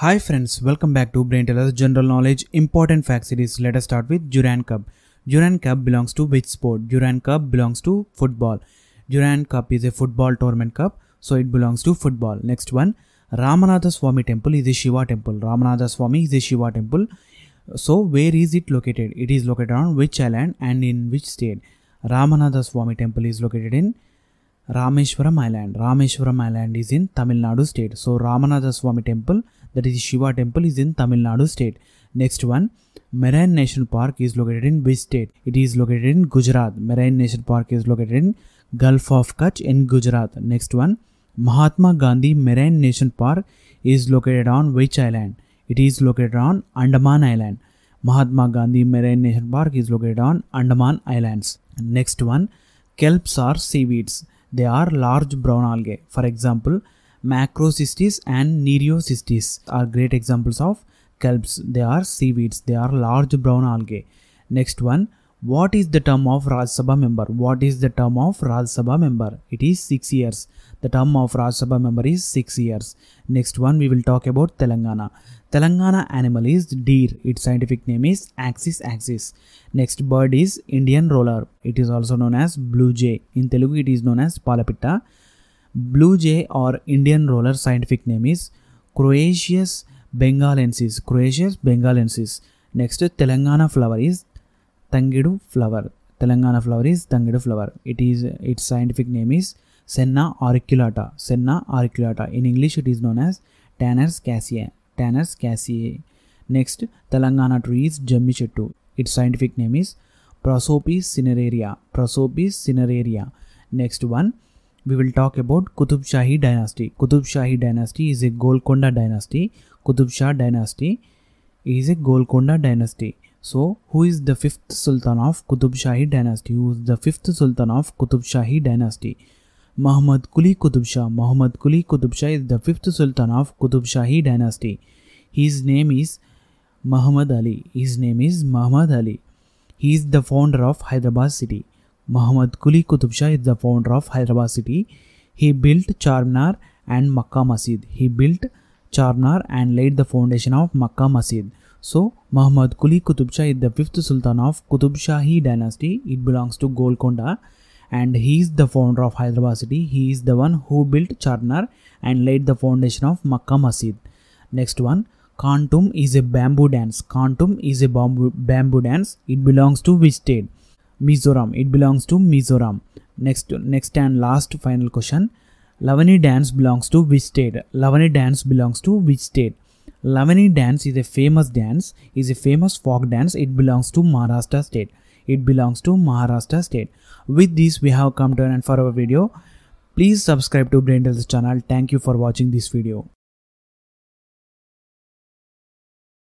Hi friends, welcome back to Brain Tellers General Knowledge Important Fact Series. Let us start with Durand Cup. Durand Cup belongs to which sport? Durand Cup belongs to football. Durand Cup is a football tournament cup, so it belongs to football. Next one, Ramanatha Swami Temple is a Shiva temple. Ramanatha Swami is a Shiva temple. So where is it located? It is located on which island and in which state? Ramanatha Swami Temple is located in Rameshwaram Island. Rameshwaram Island is in Tamil Nadu state. So Ramanatha Swami Temple, that is Shiva Temple, is in Tamil Nadu state. Next one, Marine National Park is located in which state? It is located in Gujarat. Marine National Park is located in Gulf of Kutch in Gujarat. Next one, Mahatma Gandhi Marine National Park is located on which island? It is located on Andaman Island. Mahatma Gandhi Marine National Park is located on Andaman Islands. Next one, kelps are seaweeds. They are large brown algae. For example, Macrocystis and Nereocystis are great examples of kelps. They are seaweeds. They are large brown algae. Next one, what is the term of Rajya Sabha member? What is the term of Rajya Sabha member? It is 6 years. The term of Rajya Sabha member is 6 years. Next one, we will talk about Telangana. Telangana animal is deer. Its scientific name is Axis axis. Next bird is Indian roller. It is also known as blue jay. In Telugu, it is known as Palapitta. Blue jay or Indian roller scientific name is Coracias benghalensis. Coracias benghalensis. Next, Telangana flower is Tangidu flower. Telangana flower is Tangidu flower. It is its scientific name is Senna auriculata. Senna auriculata. In English, it is known as Tanner's cassia. Tanner's cassia. Next, Telangana tree is Jammi Chettu. Its scientific name is Prosopis cineraria. Prosopis cineraria. Next one, we will talk about Qutub Shahi dynasty. Qutub Shahi dynasty is a Golconda dynasty. Qutub Shah dynasty is a Golconda dynasty. So, who is the fifth Sultan of Qutub Shahi dynasty? Who is the fifth Sultan of Qutub Shahi dynasty? Muhammad Quli Qutub Shah. Muhammad Quli Qutub Shah is the fifth Sultan of Qutub Shahi dynasty. His name is Muhammad Ali. His name is Muhammad Ali. He is the founder of Hyderabad city. Muhammad Quli Qutub Shah is the founder of Hyderabad city. He built Charminar and Makkah Masjid. He built Charminar and laid the foundation of Makkah Masjid. So, Muhammad Quli Qutub Shah is the fifth Sultan of Qutub Shahi dynasty. It belongs to Golconda and he is the founder of Hyderabad city. He is the one who built Charminar and laid the foundation of Makkah Masjid. Next one, Kantum is a bamboo dance. Kantum is a bamboo, bamboo dance. It belongs to which state? Mizoram. It belongs to Mizoram. Next, next and last final question. Lavani dance belongs to which state? Lavani dance belongs to which state? Lavani dance is a famous dance, is a famous folk dance. It belongs to Maharashtra state. It belongs to Maharashtra state. With this, we have come to an end for our video. Please subscribe to Brain channel. Thank you for watching this video.